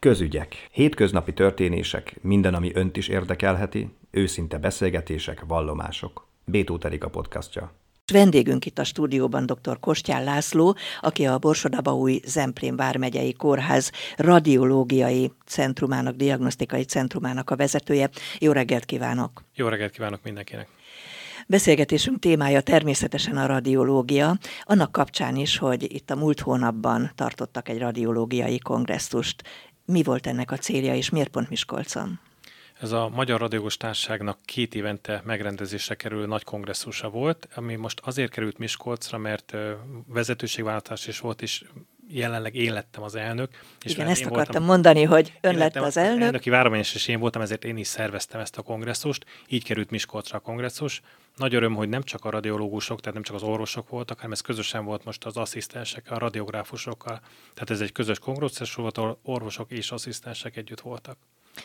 Közügyek. Hétköznapi történések, minden, ami önt is érdekelheti, őszinte beszélgetések, vallomások. Bétó a podcastja. Vendégünk itt a stúdióban dr. Kostyán László, aki a Borsodabaúj Zemplén vármegyei kórház radiológiai centrumának, diagnosztikai centrumának a vezetője. Jó reggelt kívánok! Jó reggelt kívánok mindenkinek! Beszélgetésünk témája természetesen a radiológia, annak kapcsán is, hogy itt a múlt hónapban tartottak egy radiológiai kongresszust. Mi volt ennek a célja, és miért pont Miskolcon? Ez a Magyar Radiogos Társaságnak két évente megrendezésre kerülő nagy kongresszusa volt, ami most azért került Miskolcra, mert vezetőségváltás is volt, és jelenleg én lettem az elnök. És Igen, ezt akartam voltam, mondani, hogy ön lett az elnök. Elnöki várományos és én voltam, ezért én is szerveztem ezt a kongresszus. Így került Miskolcra a kongresszus. Nagy öröm, hogy nem csak a radiológusok, tehát nem csak az orvosok voltak, hanem ez közösen volt most az asszisztensek, a radiográfusokkal. Tehát ez egy közös kongresszus volt, ahol orvosok és asszisztensek együtt voltak.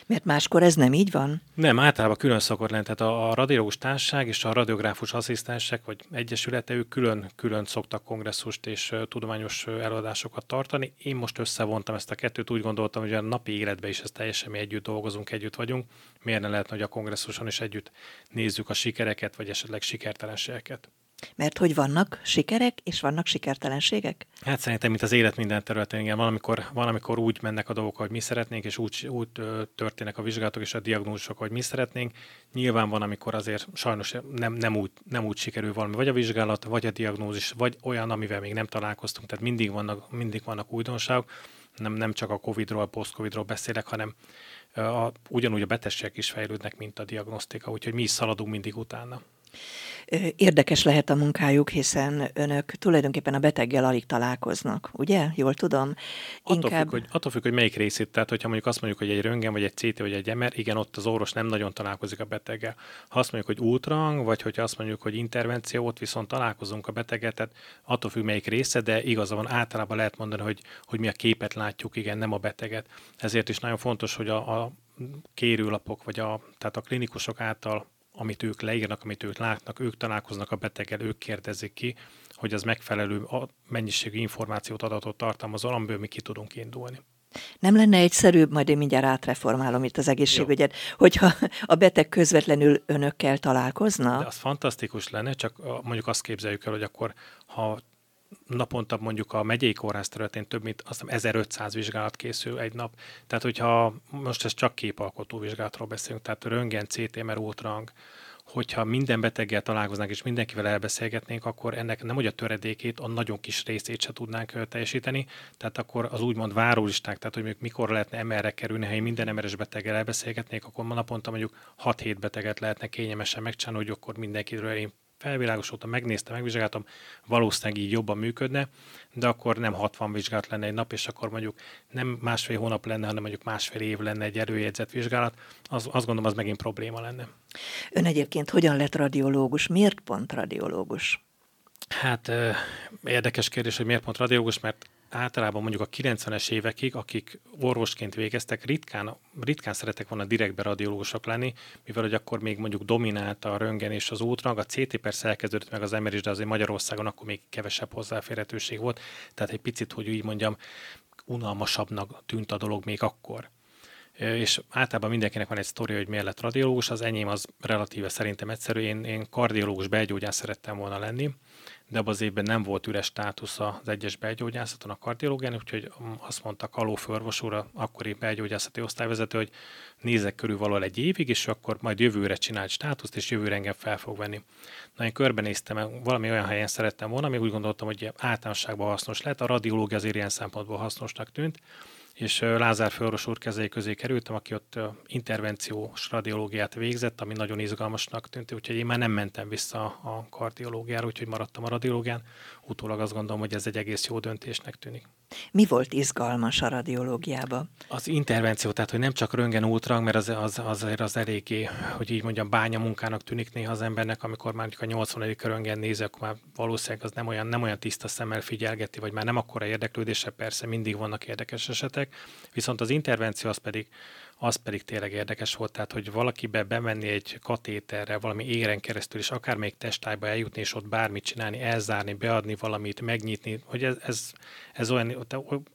Mert máskor ez nem így van? Nem, általában külön szokott lenni. Tehát a, a radiológus társaság és a radiográfus asszisztensek vagy egyesülete, ők külön, külön szoktak kongresszust és uh, tudományos előadásokat tartani. Én most összevontam ezt a kettőt, úgy gondoltam, hogy a napi életben is ez teljesen mi együtt dolgozunk, együtt vagyunk. Miért ne lehetne, hogy a kongresszuson is együtt nézzük a sikereket, vagy esetleg sikertelenségeket? Mert hogy vannak sikerek, és vannak sikertelenségek? Hát szerintem, mint az élet minden területén, igen, valamikor, valamikor úgy mennek a dolgok, hogy mi szeretnénk, és úgy, úgy történnek a vizsgálatok és a diagnózisok, hogy mi szeretnénk. Nyilván van, amikor azért sajnos nem, nem, úgy, nem úgy sikerül valami, vagy a vizsgálat, vagy a diagnózis, vagy olyan, amivel még nem találkoztunk. Tehát mindig vannak, mindig vannak újdonságok. Nem, nem csak a Covid-ról, post-Covid-ról beszélek, hanem a, ugyanúgy a betegségek is fejlődnek, mint a diagnosztika, úgyhogy mi is szaladunk mindig utána. Érdekes lehet a munkájuk, hiszen önök tulajdonképpen a beteggel alig találkoznak, ugye? Jól tudom? Inkább... Attól, függ, hogy, attól függ, hogy melyik részét, tehát hogyha mondjuk azt mondjuk, hogy egy röntgen, vagy egy CT, vagy egy MR, igen, ott az orvos nem nagyon találkozik a beteggel. Ha azt mondjuk, hogy ultrahang, vagy hogyha azt mondjuk, hogy intervenció, ott viszont találkozunk a beteggel, tehát attól függ, melyik része, de igaza van, általában lehet mondani, hogy, hogy mi a képet látjuk, igen, nem a beteget. Ezért is nagyon fontos, hogy a, a kérőlapok, vagy a, tehát a klinikusok által amit ők leírnak, amit ők látnak, ők találkoznak a beteggel, ők kérdezik ki, hogy az megfelelő mennyiségű információt, adatot tartalmazol, amiből mi ki tudunk indulni. Nem lenne egyszerűbb, majd én mindjárt átreformálom itt az egészségügyet, Jó. hogyha a beteg közvetlenül önökkel találkozna? De az fantasztikus lenne, csak mondjuk azt képzeljük el, hogy akkor ha naponta mondjuk a megyei kórház területén több mint azt hiszem 1500 vizsgálat készül egy nap. Tehát, hogyha most ez csak képalkotó vizsgálatról beszélünk, tehát röntgen, CT, MR, ultrang, hogyha minden beteggel találkoznánk és mindenkivel elbeszélgetnénk, akkor ennek nem hogy a töredékét, a nagyon kis részét se tudnánk teljesíteni. Tehát akkor az úgymond várólisták, tehát hogy mikor lehetne MR-re kerülni, ha én minden MR-es beteggel elbeszélgetnék, akkor naponta mondjuk 6-7 beteget lehetne kényelmesen megcsinálni, hogy akkor mindenkiről én felvilágosodtam, megnéztem, megvizsgáltam, valószínűleg így jobban működne, de akkor nem 60 vizsgálat lenne egy nap, és akkor mondjuk nem másfél hónap lenne, hanem mondjuk másfél év lenne egy előjegyzett vizsgálat, az, azt gondolom, az megint probléma lenne. Ön egyébként hogyan lett radiológus? Miért pont radiológus? Hát érdekes kérdés, hogy miért pont radiológus, mert általában mondjuk a 90-es évekig, akik orvosként végeztek, ritkán, ritkán szeretek volna direktbe radiológusok lenni, mivel hogy akkor még mondjuk dominálta a röntgen és az útrag, a CT persze elkezdődött meg az MR de azért Magyarországon akkor még kevesebb hozzáférhetőség volt, tehát egy picit, hogy úgy mondjam, unalmasabbnak tűnt a dolog még akkor és általában mindenkinek van egy sztori, hogy miért lett radiológus, az enyém az relatíve szerintem egyszerű, én, én kardiológus belgyógyász szerettem volna lenni, de abban az évben nem volt üres státusz az egyes belgyógyászaton a kardiológián, úgyhogy azt mondta Kaló főorvos úr, akkori belgyógyászati osztályvezető, hogy nézek körül valahol egy évig, és akkor majd jövőre csinált státuszt, és jövőre engem fel fog venni. Na, én körbenéztem, valami olyan helyen szerettem volna, még úgy gondoltam, hogy általánosságban hasznos lehet, a radiológia azért ilyen szempontból hasznosnak tűnt, és Lázár Főorvos úr kezei közé kerültem, aki ott intervenciós radiológiát végzett, ami nagyon izgalmasnak tűnt, úgyhogy én már nem mentem vissza a kardiológiára, úgyhogy maradtam a radiológián. Utólag azt gondolom, hogy ez egy egész jó döntésnek tűnik. Mi volt izgalmas a radiológiában? Az intervenció, tehát hogy nem csak röntgen ultrang, mert az, az, azért az eléggé, hogy így mondjam, bánya munkának tűnik néha az embernek, amikor már a 80. röntgen nézi, akkor már valószínűleg az nem olyan, nem olyan tiszta szemmel figyelgeti, vagy már nem akkora érdeklődése, persze mindig vannak érdekes esetek, viszont az intervenció az pedig az pedig tényleg érdekes volt, tehát hogy valakibe bemenni egy katéterrel, valami éren keresztül, és még testályba eljutni, és ott bármit csinálni, elzárni, beadni valamit, megnyitni, hogy ez, ez, ez olyan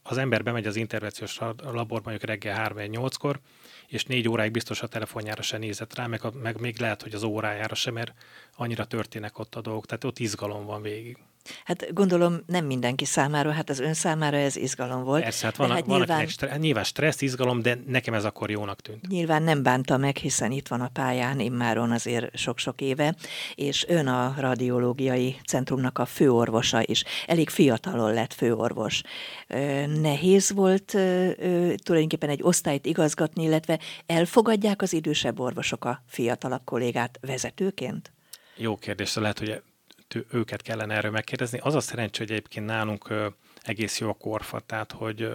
az ember bemegy az intervenciós laborba mondjuk reggel 3-8-kor, és négy óráig biztos a telefonjára se nézett rá, meg, a, meg még lehet, hogy az órájára sem, mert annyira történnek ott a dolgok, tehát ott izgalom van végig. Hát gondolom nem mindenki számára, hát az ön számára ez izgalom volt. Persze, hát van, hát van nyilván, stre- nyilván stressz, izgalom, de nekem ez akkor jónak tűnt. Nyilván nem bánta meg, hiszen itt van a pályán immáron azért sok-sok éve, és ön a radiológiai centrumnak a főorvosa is. Elég fiatalon lett főorvos. Nehéz volt tulajdonképpen egy osztályt igazgatni, illetve elfogadják az idősebb orvosok a fiatalabb kollégát vezetőként? Jó kérdés, lehet, hogy őket kellene erről megkérdezni. Az a szerencsé, hogy egyébként nálunk egész jó a korfa, tehát hogy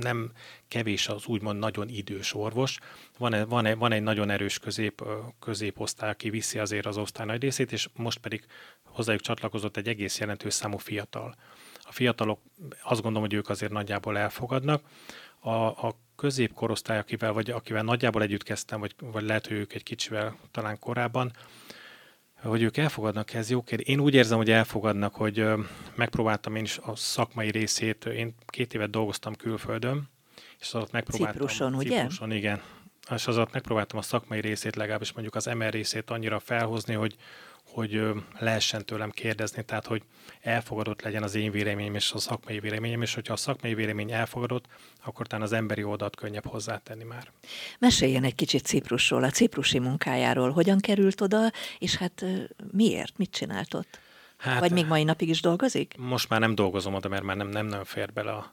nem kevés az úgymond nagyon idős orvos. Van, van, van egy nagyon erős közép, középosztály, aki viszi azért az osztály nagy részét, és most pedig hozzájuk csatlakozott egy egész jelentős számú fiatal. A fiatalok azt gondolom, hogy ők azért nagyjából elfogadnak. A, a középkorosztály, akivel, vagy akivel nagyjából együtt kezdtem, vagy, vagy lehet, hogy ők egy kicsivel talán korábban, hogy ők elfogadnak, ez jó kérdés. Én úgy érzem, hogy elfogadnak, hogy megpróbáltam én is a szakmai részét, én két évet dolgoztam külföldön, és ott megpróbáltam. Cipruson, ugye? Cipruson, igen. És az ott megpróbáltam a szakmai részét, legalábbis mondjuk az MR részét annyira felhozni, hogy, hogy lehessen tőlem kérdezni, tehát hogy elfogadott legyen az én véleményem és a szakmai véleményem, és hogyha a szakmai vélemény elfogadott, akkor talán az emberi oldalt könnyebb hozzátenni már. Meséljen egy kicsit Ciprusról, a ciprusi munkájáról. Hogyan került oda, és hát miért, mit csinált ott? Hát, Vagy még mai napig is dolgozik? Most már nem dolgozom oda, mert már nem, nem, nem fér bele a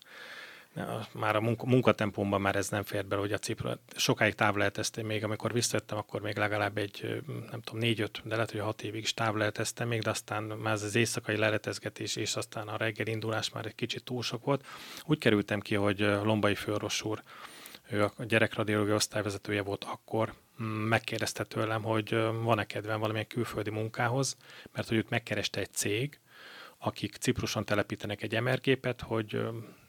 már a munka, munkatempómban már ez nem fért bele, hogy a Cipra sokáig távleheteztem még, amikor visszajöttem, akkor még legalább egy, nem tudom, négy-öt, de lehet, hogy hat évig is távleheteztem még, de aztán már az éjszakai leletezgetés és aztán a reggel indulás már egy kicsit túl sok volt. Úgy kerültem ki, hogy Lombai Főorvos úr, ő a gyerekradiológia osztályvezetője volt akkor, megkérdezte tőlem, hogy van-e kedvem valamilyen külföldi munkához, mert hogy őt megkereste egy cég, akik Cipruson telepítenek egy MR-gépet, hogy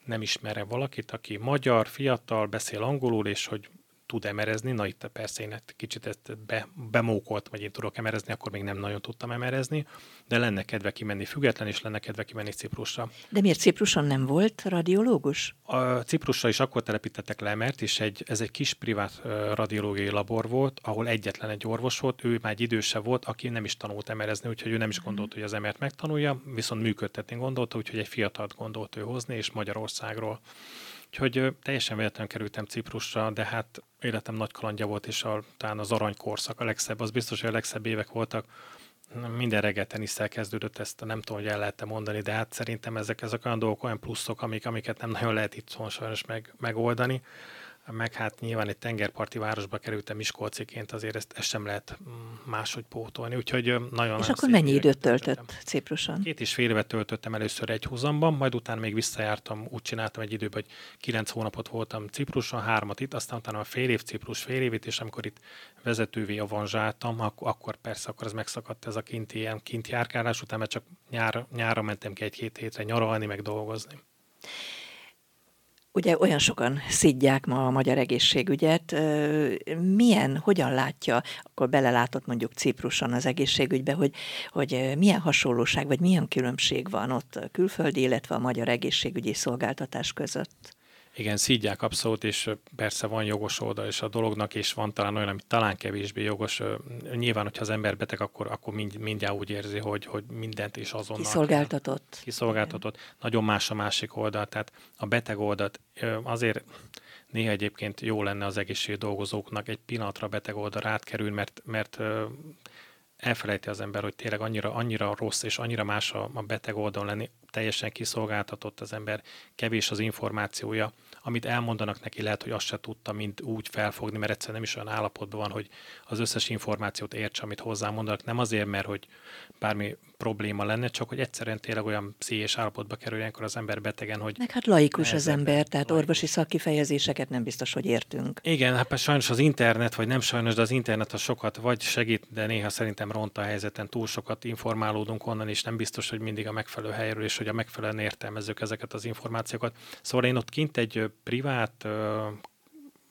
nem ismer valakit, aki magyar, fiatal, beszél angolul, és hogy tud emerezni, na itt persze én kicsit ezt be, bemókolt, vagy én tudok emerezni, akkor még nem nagyon tudtam emerezni, de lenne kedve kimenni független, és lenne kedve kimenni Ciprusra. De miért Cipruson nem volt radiológus? A Ciprusra is akkor telepítettek le emert, és egy, ez egy kis privát radiológiai labor volt, ahol egyetlen egy orvos volt, ő már egy idősebb volt, aki nem is tanult emerezni, úgyhogy ő nem is gondolta, hogy az emert megtanulja, viszont működtetni gondolta, úgyhogy egy fiatalt gondolt ő hozni, és Magyarországról. Úgyhogy teljesen véletlenül kerültem Ciprusra, de hát életem nagy kalandja volt, és a, talán az aranykorszak a legszebb, az biztos, hogy a legszebb évek voltak. Minden reggel tenisszel kezdődött, ezt nem tudom, hogy el lehet mondani, de hát szerintem ezek, ezek olyan dolgok, olyan pluszok, amik, amiket nem nagyon lehet itt sajnos meg, megoldani meg hát nyilván egy tengerparti városba kerültem Miskolciként, azért ezt, ezt sem lehet mm, máshogy pótolni, úgyhogy nagyon És akkor mennyi időt töltött Cipruson? Két és fél évet töltöttem először egy húzamban, majd utána még visszajártam, úgy csináltam egy időben, hogy kilenc hónapot voltam Cipruson, hármat itt, aztán utána a fél év Ciprus, fél évét, és amikor itt vezetővé avanzsáltam, akkor, akkor persze, akkor ez megszakadt ez a kinti, ilyen kinti járkálás, utána csak nyár, nyára mentem ki egy-két hétre nyaralni, meg dolgozni. Ugye olyan sokan szidják ma a magyar egészségügyet. Milyen, hogyan látja, akkor belelátott mondjuk Cipruson az egészségügybe, hogy, hogy milyen hasonlóság, vagy milyen különbség van ott a külföldi, illetve a magyar egészségügyi szolgáltatás között? Igen, szídják abszolút, és persze van jogos oldal és a dolognak, és van talán olyan, ami talán kevésbé jogos. Nyilván, hogyha az ember beteg, akkor, akkor mind, mindjárt úgy érzi, hogy, hogy mindent is azonnal. Kiszolgáltatott. Kell. Kiszolgáltatott. Igen. Nagyon más a másik oldal. Tehát a beteg oldalt azért néha egyébként jó lenne az egészségügyi dolgozóknak egy pillanatra beteg oldalra átkerülni, mert, mert elfelejti az ember, hogy tényleg annyira, annyira rossz és annyira más a, a beteg oldalon lenni, teljesen kiszolgáltatott az ember, kevés az információja, amit elmondanak neki, lehet, hogy azt se tudta mind úgy felfogni, mert egyszerűen nem is olyan állapotban van, hogy az összes információt értse, amit hozzá mondanak. Nem azért, mert hogy bármi probléma lenne, csak hogy egyszerűen tényleg olyan pszichés állapotba kerül ilyenkor az ember betegen, hogy... Meg hát laikus az ember, tehát laikus. orvosi szakkifejezéseket nem biztos, hogy értünk. Igen, hát sajnos az internet, vagy nem sajnos, de az internet az sokat vagy segít, de néha szerintem ront a helyzeten, túl sokat informálódunk onnan, és nem biztos, hogy mindig a megfelelő helyről, és hogy a megfelelően értelmezzük ezeket az információkat. Szóval én ott kint egy privát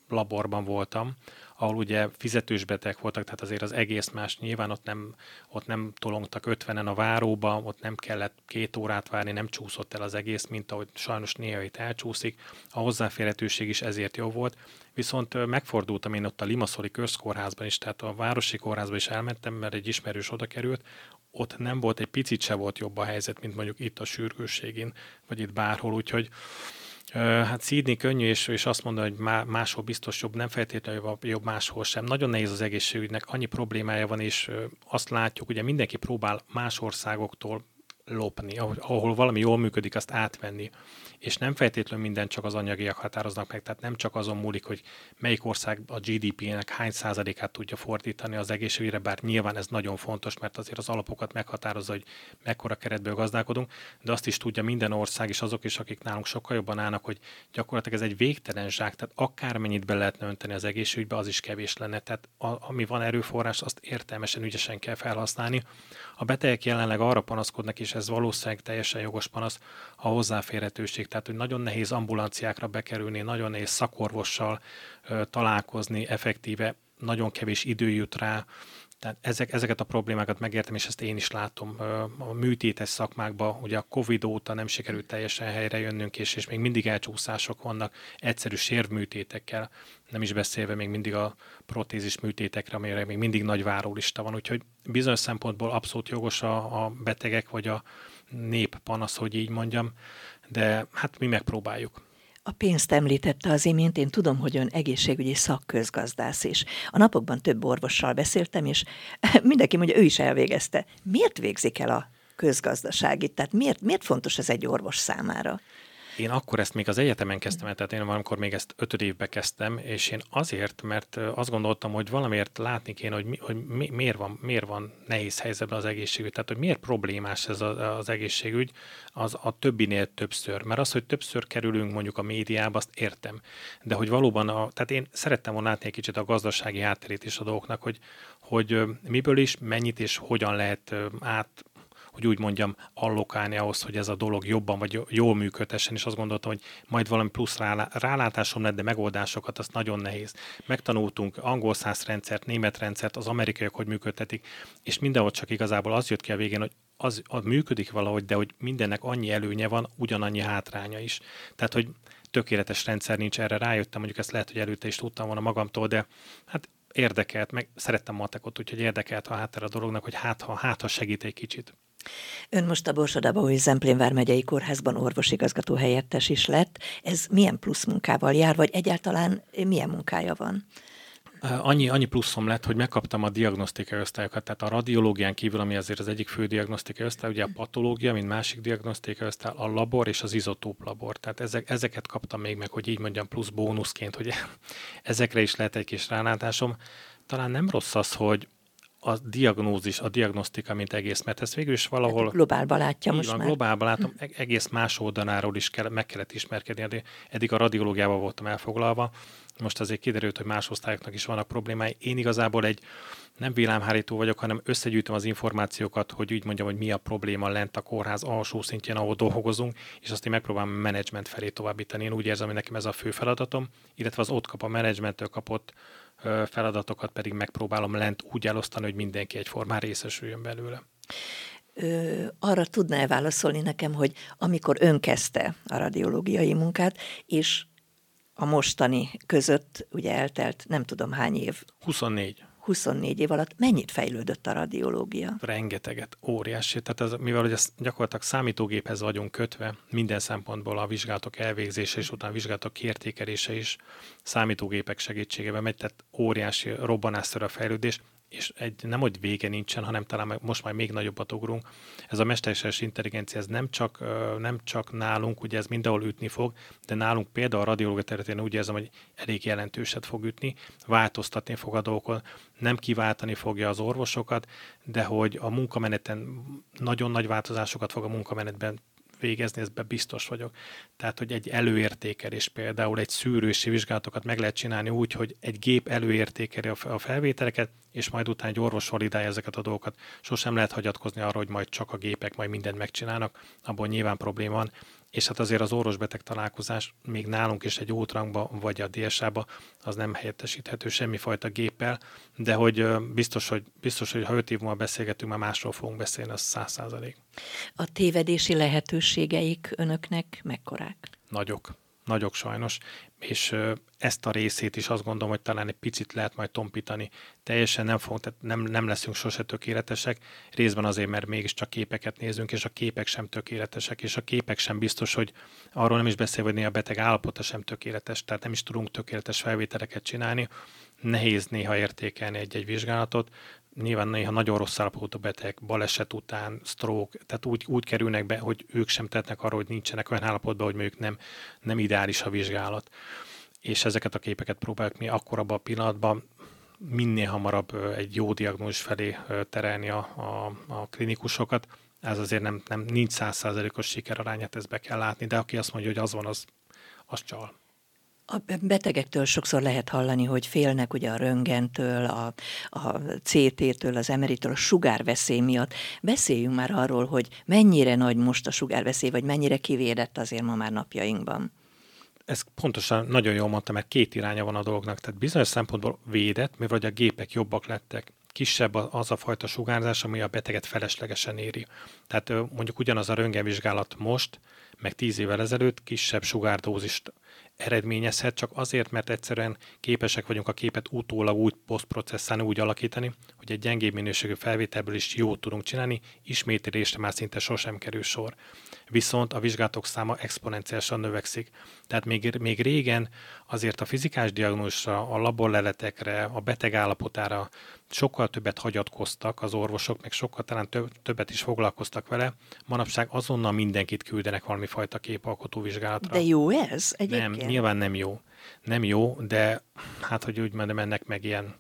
laborban voltam, ahol ugye fizetős beteg voltak, tehát azért az egész más, nyilván ott nem, ott nem tolongtak 50-en a váróba, ott nem kellett két órát várni, nem csúszott el az egész, mint ahogy sajnos néha itt elcsúszik. A hozzáférhetőség is ezért jó volt. Viszont megfordultam én ott a Limaszoli közkórházban is, tehát a városi kórházban is elmentem, mert egy ismerős oda került, ott nem volt, egy picit se volt jobb a helyzet, mint mondjuk itt a sürgősségén, vagy itt bárhol, úgyhogy Hát szídni könnyű, és, és azt mondani, hogy máshol biztos jobb, nem feltétlenül jobb máshol sem. Nagyon nehéz az egészségügynek, annyi problémája van, és azt látjuk, ugye mindenki próbál más országoktól lopni, ahol, ahol valami jól működik, azt átvenni és nem feltétlenül minden csak az anyagiak határoznak meg, tehát nem csak azon múlik, hogy melyik ország a GDP-nek hány százalékát tudja fordítani az egészségügyre, bár nyilván ez nagyon fontos, mert azért az alapokat meghatározza, hogy mekkora keretből gazdálkodunk, de azt is tudja minden ország, és azok is, akik nálunk sokkal jobban állnak, hogy gyakorlatilag ez egy végtelen zsák, tehát akármennyit be lehetne önteni az egészségügybe, az is kevés lenne. Tehát a, ami van erőforrás, azt értelmesen, ügyesen kell felhasználni. A betegek jelenleg arra panaszkodnak, és ez valószínűleg teljesen jogos panasz, a hozzáférhetőség. Tehát hogy nagyon nehéz ambulanciákra bekerülni, nagyon nehéz szakorvossal ö, találkozni effektíve, nagyon kevés idő jut rá, tehát ezek, ezeket a problémákat megértem, és ezt én is látom a műtétes szakmákban, ugye a Covid óta nem sikerült teljesen helyre jönnünk, és, és még mindig elcsúszások vannak egyszerű sérvműtétekkel, nem is beszélve még mindig a protézis műtétekre, amire még mindig nagy várólista van, úgyhogy bizonyos szempontból abszolút jogos a, a betegek, vagy a nép panasz, hogy így mondjam, de hát mi megpróbáljuk. A pénzt említette az imént, én tudom, hogy ön egészségügyi szakközgazdász is. A napokban több orvossal beszéltem, és mindenki mondja, ő is elvégezte. Miért végzik el a közgazdaságit? Tehát miért, miért fontos ez egy orvos számára? Én akkor ezt még az egyetemen kezdtem tehát én valamikor még ezt ötöd évbe kezdtem, és én azért, mert azt gondoltam, hogy valamiért látni kéne, hogy, mi, hogy mi, miért, van, miért van nehéz helyzetben az egészségügy, tehát hogy miért problémás ez a, az egészségügy az a többinél többször. Mert az, hogy többször kerülünk mondjuk a médiába, azt értem. De hogy valóban, a, tehát én szerettem volna látni egy kicsit a gazdasági hátterét is a dolgoknak, hogy, hogy miből is, mennyit és hogyan lehet át hogy úgy mondjam, allokálni ahhoz, hogy ez a dolog jobban vagy jól működhessen, és azt gondoltam, hogy majd valami plusz rálátásom lett, de megoldásokat, az nagyon nehéz. Megtanultunk angol száz rendszert, német rendszert, az amerikaiak hogy működtetik, és mindenhol csak igazából az jött ki a végén, hogy az, az működik valahogy, de hogy mindennek annyi előnye van, ugyanannyi hátránya is. Tehát, hogy tökéletes rendszer nincs erre, rájöttem, mondjuk ezt lehet, hogy előtte is tudtam volna magamtól, de hát érdekelt, meg szerettem matekot, úgyhogy érdekelt a háttér a dolognak, hogy hát ha, hát ha segít egy kicsit. Ön most a Borsodabói Zemplén vármegyei kórházban orvosigazgató helyettes is lett. Ez milyen plusz munkával jár, vagy egyáltalán milyen munkája van? Annyi, annyi pluszom lett, hogy megkaptam a diagnosztikai osztályokat, tehát a radiológián kívül, ami azért az egyik fő diagnosztikai osztály, ugye a patológia, mint másik diagnosztikai osztály, a labor és az izotóp labor. Tehát ezek, ezeket kaptam még meg, hogy így mondjam, plusz bónuszként, hogy ezekre is lehet egy kis rálátásom. Talán nem rossz az, hogy a diagnózis, a diagnosztika, mint egész, mert ez végül is valahol... Hát globálban látja most van, már. Globálban látom, e- egész más oldaláról is kell, meg kellett ismerkedni. Eddig a radiológiával voltam elfoglalva, most azért kiderült, hogy más osztályoknak is vannak problémái. Én igazából egy nem villámhárító vagyok, hanem összegyűjtöm az információkat, hogy úgy mondjam, hogy mi a probléma lent a kórház alsó szintjén, ahol dolgozunk, és azt én megpróbálom menedzsment felé továbbítani. Én úgy érzem, hogy nekem ez a fő feladatom, illetve az ott kap a menedzsmenttől kapott feladatokat pedig megpróbálom lent úgy elosztani, hogy mindenki egyformán részesüljön belőle. Ö, arra tudná-e válaszolni nekem, hogy amikor ön kezdte a radiológiai munkát, és a mostani között ugye eltelt nem tudom hány év. 24. 24 év alatt mennyit fejlődött a radiológia? Rengeteget, óriási. Tehát ez, mivel ezt gyakorlatilag számítógéphez vagyunk kötve, minden szempontból a vizsgálatok elvégzése és utána a vizsgálatok kiértékelése is számítógépek segítségével megy, tehát óriási robbanásszerű a fejlődés és egy, nem hogy vége nincsen, hanem talán most már még nagyobbat ugrunk. Ez a mesterséges intelligencia, ez nem csak, nem csak nálunk, ugye ez mindenhol ütni fog, de nálunk például a radiológia területén úgy érzem, hogy elég jelentőset fog ütni, változtatni fog a dolgokon, nem kiváltani fogja az orvosokat, de hogy a munkameneten nagyon nagy változásokat fog a munkamenetben végezni, ezben biztos vagyok. Tehát, hogy egy előértékelés például, egy szűrősi vizsgálatokat meg lehet csinálni úgy, hogy egy gép előértékeli a felvételeket, és majd utána egy orvos validálja ezeket a dolgokat. Sosem lehet hagyatkozni arra, hogy majd csak a gépek majd mindent megcsinálnak, abból nyilván probléma van, és hát azért az orvos-beteg találkozás még nálunk is egy útrangba, vagy a DSA-ba, az nem helyettesíthető semmifajta géppel, de hogy biztos, hogy, biztos, hogy ha öt év múlva beszélgetünk, már másról fogunk beszélni, az száz százalék. A tévedési lehetőségeik önöknek mekkorák? Nagyok nagyok sajnos, és ezt a részét is azt gondolom, hogy talán egy picit lehet majd tompítani. Teljesen nem, fogunk, tehát nem, nem leszünk sose tökéletesek, részben azért, mert mégiscsak képeket nézünk, és a képek sem tökéletesek, és a képek sem biztos, hogy arról nem is beszél, hogy a beteg állapota sem tökéletes, tehát nem is tudunk tökéletes felvételeket csinálni. Nehéz néha értékelni egy-egy vizsgálatot, nyilván néha nagyon rossz állapotú beteg, baleset után, stroke, tehát úgy, úgy kerülnek be, hogy ők sem tettnek arra, hogy nincsenek olyan állapotban, hogy mondjuk nem, nem ideális a vizsgálat. És ezeket a képeket próbáljuk mi akkor abban a pillanatban minél hamarabb egy jó diagnózis felé terelni a, a, a klinikusokat. Ez azért nem, nem nincs százszázalékos sikerarányát, ezt be kell látni, de aki azt mondja, hogy az van, az, az csal. A betegektől sokszor lehet hallani, hogy félnek ugye a röngentől, a, a CT-től, az MRI-től, a sugárveszély miatt. Beszéljünk már arról, hogy mennyire nagy most a sugárveszély, vagy mennyire kivédett azért ma már napjainkban. Ez pontosan nagyon jól mondtam, mert két iránya van a dolognak. Tehát bizonyos szempontból védett, mivel a gépek jobbak lettek, kisebb az a fajta sugárzás, ami a beteget feleslegesen éri. Tehát mondjuk ugyanaz a röntgenvizsgálat most, meg tíz évvel ezelőtt kisebb sugárdózist eredményezhet, csak azért, mert egyszerűen képesek vagyunk a képet utólag úgy posztprocesszálni, úgy alakítani, hogy egy gyengébb minőségű felvételből is jót tudunk csinálni, ismétlésre már szinte sosem kerül sor. Viszont a vizsgálatok száma exponenciálisan növekszik. Tehát még, még régen azért a fizikás diagnózisra, a laborleletekre, a beteg állapotára sokkal többet hagyatkoztak az orvosok, meg sokkal talán többet is foglalkoztak vele. Manapság azonnal mindenkit küldenek valami fajta képalkotó vizsgálatra. De jó ez egyébként? Nem, nyilván nem jó. Nem jó, de hát, hogy úgy mondom, ennek meg ilyen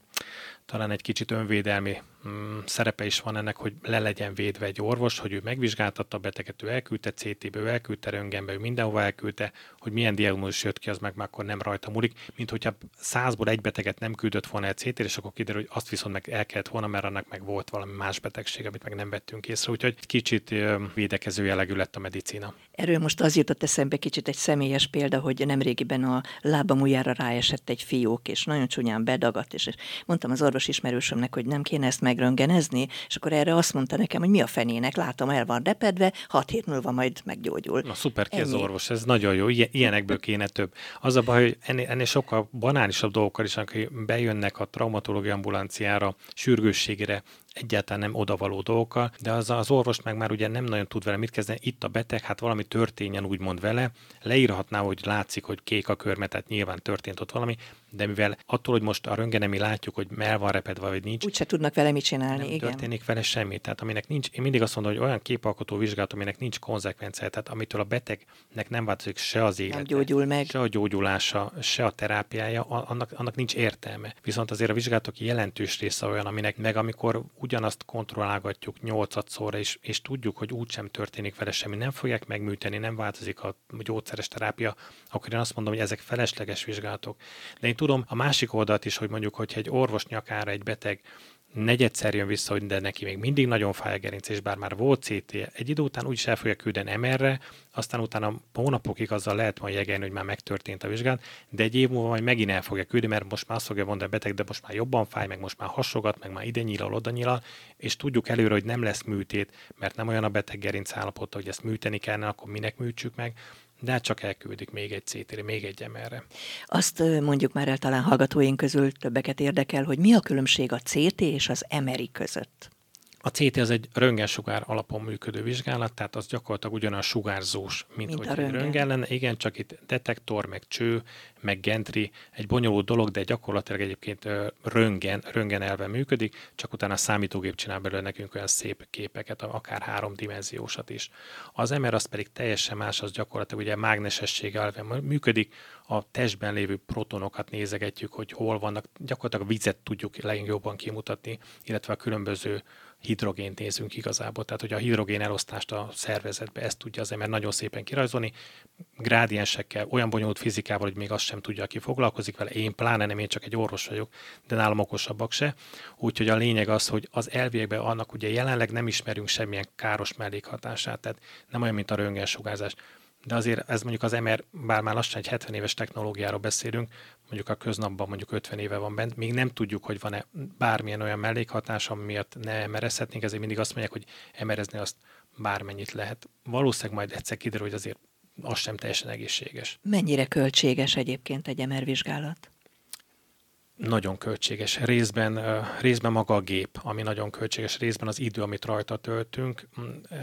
talán egy kicsit önvédelmi mm, szerepe is van ennek, hogy le legyen védve egy orvos, hogy ő megvizsgáltatta a beteget, ő elküldte CT-be, ő elküldte röntgenbe, ő mindenhova elküldte, hogy milyen diagnózis jött ki, az meg már akkor nem rajta múlik, mint hogyha százból egy beteget nem küldött volna egy CT-re, és akkor kiderül, hogy azt viszont meg el kellett volna, mert annak meg volt valami más betegség, amit meg nem vettünk észre. Úgyhogy kicsit védekező jellegű lett a medicina. Erről most az jutott eszembe kicsit egy személyes példa, hogy nemrégiben a lábam ujjára ráesett egy fiók, és nagyon csúnyán bedagadt, és mondtam az orvos ismerősömnek, hogy nem kéne ezt megröngenezni, és akkor erre azt mondta nekem, hogy mi a fenének, látom, el van repedve, hat hét múlva majd meggyógyul. Na szuper, ki az orvos, ez nagyon jó, ilyenekből kéne több. Az a baj, hogy ennél, ennél sokkal banálisabb dolgokkal is, akik bejönnek a traumatológiai ambulanciára, sürgősségére, egyáltalán nem odavaló dolgokkal, de az, az orvos meg már ugye nem nagyon tud vele mit kezdeni, itt a beteg, hát valami történjen úgymond vele, leírhatná, hogy látszik, hogy kék a körme, tehát nyilván történt ott valami, de mivel attól, hogy most a röngenemi látjuk, hogy mel van repedve, vagy nincs. Úgyse tudnak vele mit csinálni, nem igen. történik vele semmi. Tehát aminek nincs, én mindig azt mondom, hogy olyan képalkotó vizsgálat, aminek nincs konzekvencia, tehát amitől a betegnek nem változik se az élet, nem gyógyul meg. se a gyógyulása, se a terápiája, annak, annak nincs értelme. Viszont azért a vizsgálatok jelentős része olyan, aminek meg amikor ugyanazt kontrollálgatjuk nyolcadszorra, és, és tudjuk, hogy úgysem történik vele semmi, nem fogják megműteni, nem változik a gyógyszeres terápia, akkor én azt mondom, hogy ezek felesleges vizsgálatok. De én tudom a másik oldalt is, hogy mondjuk, hogy egy orvos nyakára egy beteg negyedszer jön vissza, hogy de neki még mindig nagyon fáj a gerinc, és bár már volt CT, egy idő után úgyis el fogja küldeni MR-re, aztán utána hónapokig azzal lehet majd jegelni, hogy már megtörtént a vizsgálat, de egy év múlva majd megint el fogja küldeni, mert most már azt fogja mondani a beteg, de most már jobban fáj, meg most már hasogat, meg már ide nyilal, oda nyilal, és tudjuk előre, hogy nem lesz műtét, mert nem olyan a beteg gerinc állapota, hogy ezt műteni kellene, akkor minek műtsük meg, de hát csak elküldik még egy ct még egy MR-re. Azt mondjuk már el talán hallgatóink közül többeket érdekel, hogy mi a különbség a CT és az MRI között? A CT az egy röntgensugár alapon működő vizsgálat, tehát az gyakorlatilag ugyanaz sugárzós, mint, mint hogy a röntgen. röntgen lenne. Igen, csak itt detektor, meg cső, meg gentry, egy bonyolult dolog, de gyakorlatilag egyébként röntgen, röntgen elve működik, csak utána a számítógép csinál belőle nekünk olyan szép képeket, akár háromdimenziósat is. Az MR az pedig teljesen más, az gyakorlatilag ugye mágnesessége elve működik, a testben lévő protonokat nézegetjük, hogy hol vannak, gyakorlatilag a vizet tudjuk legjobban kimutatni, illetve a különböző hidrogént nézünk igazából, tehát hogy a hidrogén elosztást a szervezetbe, ezt tudja az ember nagyon szépen kirajzolni, grádiensekkel, olyan bonyolult fizikával, hogy még azt sem tudja, aki foglalkozik vele, én pláne nem, én csak egy orvos vagyok, de nálam okosabbak se. Úgyhogy a lényeg az, hogy az elviekben annak ugye jelenleg nem ismerünk semmilyen káros mellékhatását, tehát nem olyan, mint a röntgensugárzás de azért ez mondjuk az MR, bár már lassan egy 70 éves technológiáról beszélünk, mondjuk a köznapban mondjuk 50 éve van bent, még nem tudjuk, hogy van-e bármilyen olyan mellékhatás, ami miatt ne emerezhetnénk, ezért mindig azt mondják, hogy emerezni azt bármennyit lehet. Valószínűleg majd egyszer kiderül, hogy azért az sem teljesen egészséges. Mennyire költséges egyébként egy MR vizsgálat? Nagyon költséges. Részben, részben maga a gép, ami nagyon költséges, részben az idő, amit rajta töltünk,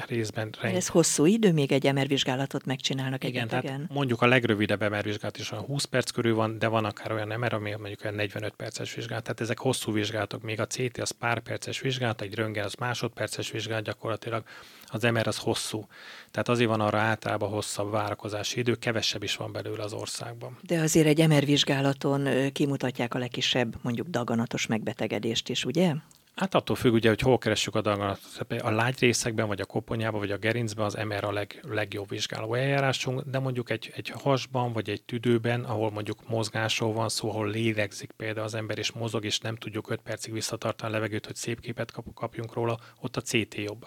részben... Renk... Ez hosszú idő, még egy MR vizsgálatot megcsinálnak Igen, egy tehát mondjuk a legrövidebb MR vizsgálat is olyan 20 perc körül van, de van akár olyan MR, ami mondjuk olyan 45 perces vizsgálat. Tehát ezek hosszú vizsgálatok, még a CT az pár perces vizsgálat, egy röntgen az másodperces vizsgálat gyakorlatilag, az MR az hosszú. Tehát azért van arra általában hosszabb várakozási idő, kevesebb is van belőle az országban. De azért egy MR vizsgálaton kimutatják a legkisebb, mondjuk daganatos megbetegedést is, ugye? Hát attól függ ugye, hogy hol keressük a daganatot. A lágy részekben, vagy a koponyában, vagy a gerincben az MR a leg, legjobb vizsgáló eljárásunk, de mondjuk egy, egy hasban, vagy egy tüdőben, ahol mondjuk mozgásról van szó, ahol lélegzik például az ember, és mozog, és nem tudjuk 5 percig visszatartani a levegőt, hogy szép képet kapjunk róla, ott a CT jobb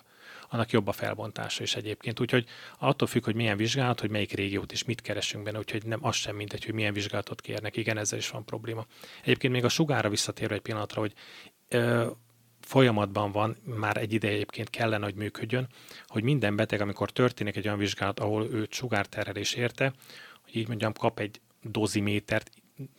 annak jobb a felbontása is egyébként. Úgyhogy attól függ, hogy milyen vizsgálat, hogy melyik régiót és mit keresünk benne, úgyhogy nem az sem mindegy, hogy milyen vizsgálatot kérnek. Igen, ezzel is van probléma. Egyébként még a sugára visszatérve egy pillanatra, hogy ö, folyamatban van, már egy ideje egyébként kellene, hogy működjön, hogy minden beteg, amikor történik egy olyan vizsgálat, ahol őt sugárterhelés érte, hogy így mondjam, kap egy dozimétert,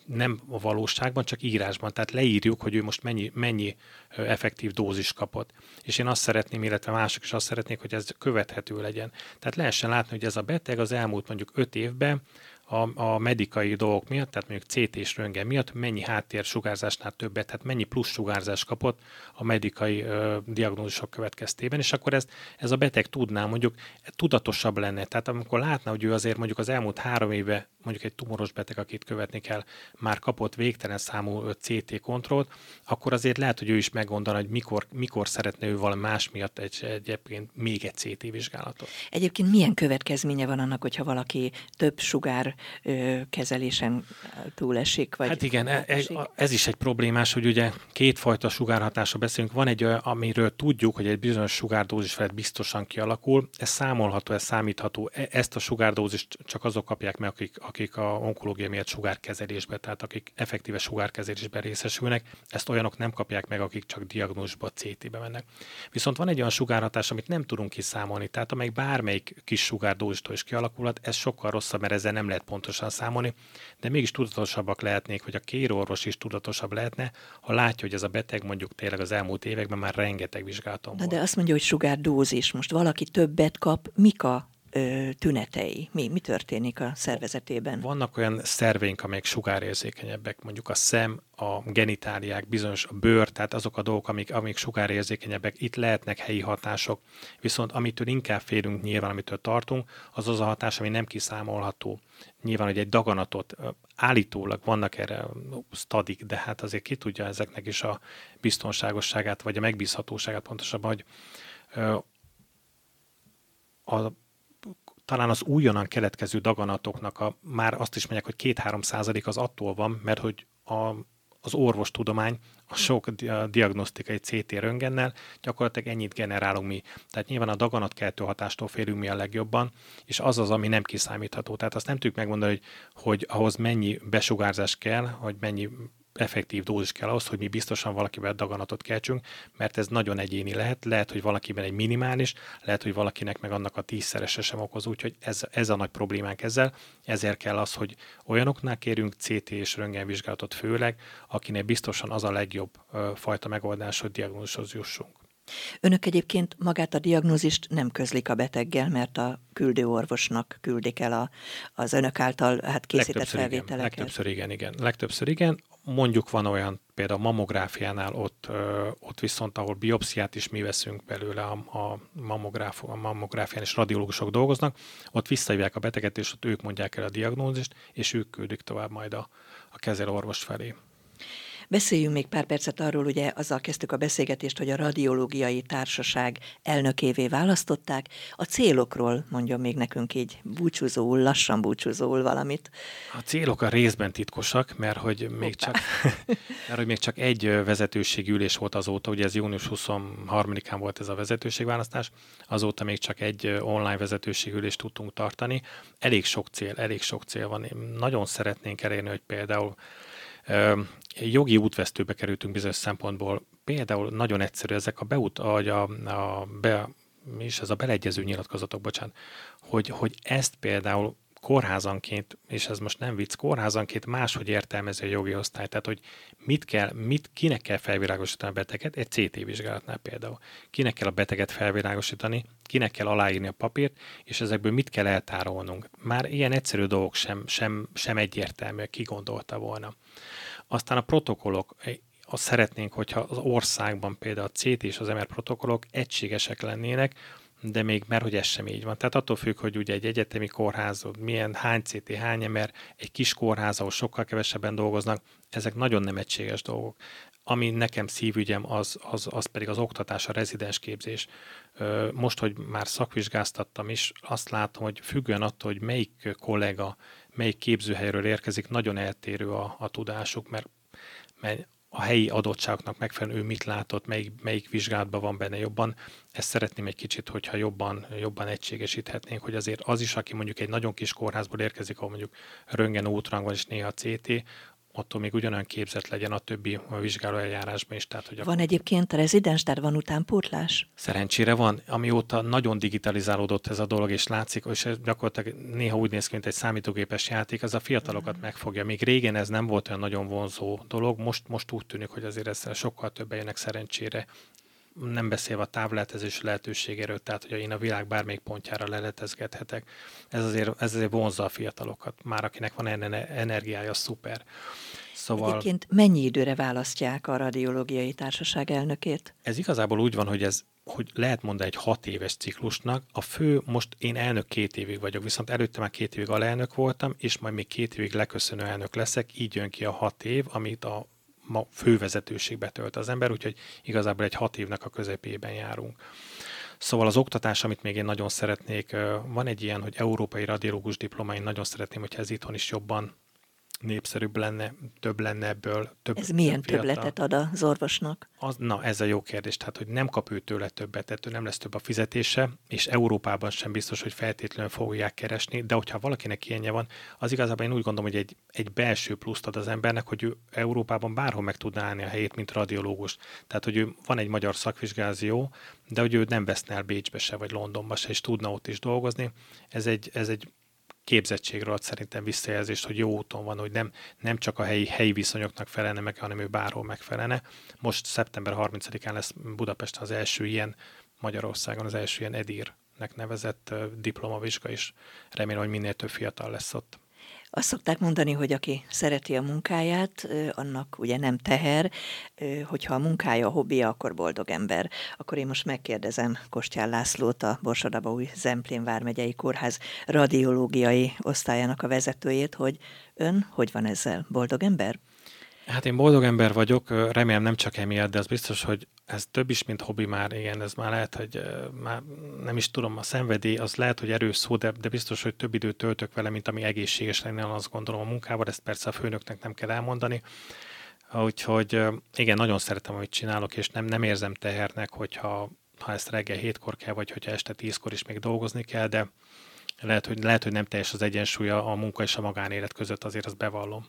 nem a valóságban, csak írásban. Tehát leírjuk, hogy ő most mennyi, mennyi effektív dózis kapott. És én azt szeretném, illetve mások is azt szeretnék, hogy ez követhető legyen. Tehát lehessen látni, hogy ez a beteg az elmúlt mondjuk öt évben a, a medikai dolgok miatt, tehát mondjuk CT és röntgen miatt mennyi háttér sugárzásnál többet, tehát mennyi plusz sugárzás kapott a medikai ö, diagnózisok következtében, és akkor ez, ez a beteg tudná mondjuk tudatosabb lenne. Tehát amikor látná, hogy ő azért mondjuk az elmúlt három éve mondjuk egy tumoros beteg, akit követni kell, már kapott végtelen számú CT kontrollt, akkor azért lehet, hogy ő is meggondolna, hogy mikor, mikor szeretne ő valami más miatt egy, egyébként még egy CT vizsgálatot. Egyébként milyen következménye van annak, hogyha valaki több sugár kezelésen túlesik? Vagy hát igen, e, e, ez is egy problémás, hogy ugye kétfajta sugárhatásra beszélünk. Van egy, amiről tudjuk, hogy egy bizonyos sugárdózis felett biztosan kialakul, ez számolható, ez számítható. E, ezt a sugárdózist csak azok kapják meg, akik, akik a onkológia miatt sugárkezelésbe, tehát akik effektíve sugárkezelésben részesülnek, ezt olyanok nem kapják meg, akik csak diagnózisba, CT-be mennek. Viszont van egy olyan sugárhatás, amit nem tudunk kiszámolni, tehát amelyik bármelyik kis sugárdózistól is kialakulhat, ez sokkal rosszabb, mert ezzel nem lehet pontosan számolni, de mégis tudatosabbak lehetnék, hogy a kérorvos is tudatosabb lehetne, ha látja, hogy ez a beteg mondjuk tényleg az elmúlt években már rengeteg vizsgálaton volt. De azt mondja, hogy sugárdózis. Most valaki többet kap, mik a ö, tünetei? Mi, mi történik a szervezetében? Vannak olyan szerveink, amelyek sugárérzékenyebbek, mondjuk a szem, a genitáliák, bizonyos a bőr, tehát azok a dolgok, amik, amik sugárérzékenyebbek, itt lehetnek helyi hatások, viszont amitől inkább félünk nyilván, amitől tartunk, az az a hatás, ami nem kiszámolható. Nyilván, hogy egy daganatot állítólag vannak erre stadik, de hát azért ki tudja ezeknek is a biztonságosságát, vagy a megbízhatóságát pontosabban, hogy a talán az újonnan keletkező daganatoknak a, már azt is mondják, hogy 2-3 százalék az attól van, mert hogy a, az orvostudomány a sok diagnosztikai CT röntgennel gyakorlatilag ennyit generálunk mi. Tehát nyilván a daganatkeltő hatástól félünk mi a legjobban, és az az, ami nem kiszámítható. Tehát azt nem tudjuk megmondani, hogy, hogy ahhoz mennyi besugárzás kell, hogy mennyi effektív dózis kell ahhoz, hogy mi biztosan valakivel daganatot keltsünk, mert ez nagyon egyéni lehet. Lehet, hogy valakiben egy minimális, lehet, hogy valakinek meg annak a tízszerese sem okoz, úgyhogy ez, ez a nagy problémánk ezzel. Ezért kell az, hogy olyanoknál kérünk CT és röntgenvizsgálatot főleg, akinek biztosan az a legjobb fajta megoldás, hogy diagnózishoz jussunk. Önök egyébként magát a diagnózist nem közlik a beteggel, mert a küldő orvosnak küldik el a, az önök által hát készített legtöbbször felvételeket. Igen, legtöbbször igen, igen. Legtöbbször igen mondjuk van olyan, például a mamográfiánál ott, ott viszont, ahol biopsziát is mi veszünk belőle a, a, mamográf, a mamográfián, és radiológusok dolgoznak, ott visszahívják a beteget, és ott ők mondják el a diagnózist, és ők küldik tovább majd a, a kezelőorvos felé. Beszéljünk még pár percet arról, ugye azzal kezdtük a beszélgetést, hogy a radiológiai társaság elnökévé választották. A célokról mondjon még nekünk így búcsúzóul, lassan búcsúzóul valamit. A célok a részben titkosak, mert hogy még, csak, mert, hogy még csak egy vezetőségi ülés volt azóta, ugye ez június 23-án volt ez a vezetőségválasztás, azóta még csak egy online vezetőségi ülést tudtunk tartani. Elég sok cél, elég sok cél van. Nagyon szeretnénk elérni, hogy például jogi útvesztőbe kerültünk bizonyos szempontból. Például nagyon egyszerű ezek a beut, a, a, a be, is ez a beleegyező nyilatkozatok, bocsánat, hogy, hogy ezt például kórházanként, és ez most nem vicc, kórházanként máshogy értelmezi a jogi osztály. Tehát, hogy mit kell, mit, kinek kell felvilágosítani a beteget, egy CT vizsgálatnál például. Kinek kell a beteget felvilágosítani, kinek kell aláírni a papírt, és ezekből mit kell eltárolnunk. Már ilyen egyszerű dolgok sem, sem, sem egyértelmű, ki gondolta volna. Aztán a protokollok, azt szeretnénk, hogyha az országban például a CT és az MR protokollok egységesek lennének, de még mert hogy ez sem így van. Tehát attól függ, hogy ugye egy egyetemi kórház, milyen hány CT, hány MR, egy kis kórház, ahol sokkal kevesebben dolgoznak, ezek nagyon nem egységes dolgok. Ami nekem szívügyem, az, az, az pedig az oktatás, a rezidens képzés. Most, hogy már szakvizsgáztattam is, azt látom, hogy függően attól, hogy melyik kollega, melyik képzőhelyről érkezik, nagyon eltérő a, a tudásuk, mert, mert a helyi adottságoknak megfelelően ő mit látott, melyik, melyik vizsgálatban van benne jobban. Ezt szeretném egy kicsit, hogyha jobban, jobban egységesíthetnénk, hogy azért az is, aki mondjuk egy nagyon kis kórházból érkezik, ahol mondjuk röngen útrang van és néha CT, attól még ugyanolyan képzett legyen a többi vizsgáló eljárásban is. Tehát, hogy van egyébként rezidens, tehát van utánpótlás? Szerencsére van. Amióta nagyon digitalizálódott ez a dolog, és látszik, és gyakorlatilag néha úgy néz ki, mint egy számítógépes játék, az a fiatalokat mm. megfogja. Még régen ez nem volt olyan nagyon vonzó dolog, most, most úgy tűnik, hogy azért ezzel sokkal többen jönnek szerencsére nem beszélve a távletezés lehetőségéről, tehát hogy én a világ bármelyik pontjára leletezgethetek. Ez azért, ez azért vonzza a fiatalokat. Már akinek van energiája, szuper. Szóval... Egyébként mennyi időre választják a radiológiai társaság elnökét? Ez igazából úgy van, hogy ez hogy lehet mondani egy hat éves ciklusnak. A fő, most én elnök két évig vagyok, viszont előtte már két évig alelnök voltam, és majd még két évig leköszönő elnök leszek, így jön ki a hat év, amit a ma fővezetőségbe tölt az ember, úgyhogy igazából egy hat évnek a közepében járunk. Szóval az oktatás, amit még én nagyon szeretnék, van egy ilyen, hogy európai radiológus diploma, én nagyon szeretném, hogyha ez itthon is jobban népszerűbb lenne, több lenne ebből. Több, ez milyen több többletet ad az orvosnak? Az, na, ez a jó kérdés. Tehát, hogy nem kap ő tőle többet, tehát nem lesz több a fizetése, és Európában sem biztos, hogy feltétlenül fogják keresni, de hogyha valakinek ilyenje van, az igazából én úgy gondolom, hogy egy, egy belső pluszt ad az embernek, hogy ő Európában bárhol meg tudná állni a helyét, mint radiológus. Tehát, hogy ő van egy magyar szakvizsgázió, de hogy ő nem veszne el Bécsbe se, vagy Londonba se, és tudna ott is dolgozni. Ez egy, ez egy képzettségről ad szerintem visszajelzést, hogy jó úton van, hogy nem, nem csak a helyi, helyi viszonyoknak felelne meg, hanem ő bárhol megfelelne. Most szeptember 30-án lesz Budapesten az első ilyen, Magyarországon az első ilyen EDIR-nek nevezett diplomavizsga, is. Remélem, hogy minél több fiatal lesz ott. Azt szokták mondani, hogy aki szereti a munkáját, annak ugye nem teher, hogyha a munkája a hobbija, akkor boldog ember. Akkor én most megkérdezem Kostyán Lászlót, a új Zemplén Vármegyei Kórház radiológiai osztályának a vezetőjét, hogy ön hogy van ezzel? Boldog ember? Hát én boldog ember vagyok, remélem nem csak emiatt, de az biztos, hogy ez több is, mint hobbi már, igen, ez már lehet, hogy már nem is tudom, a szenvedély, az lehet, hogy erős szó, de, de biztos, hogy több időt töltök vele, mint ami egészséges lenne, azt gondolom a munkával, ezt persze a főnöknek nem kell elmondani. Úgyhogy igen, nagyon szeretem, amit csinálok, és nem, nem érzem tehernek, hogyha ha ezt reggel hétkor kell, vagy hogyha este tízkor is még dolgozni kell, de lehet, hogy, lehet, hogy nem teljes az egyensúly a munka és a magánélet között, azért azt bevallom.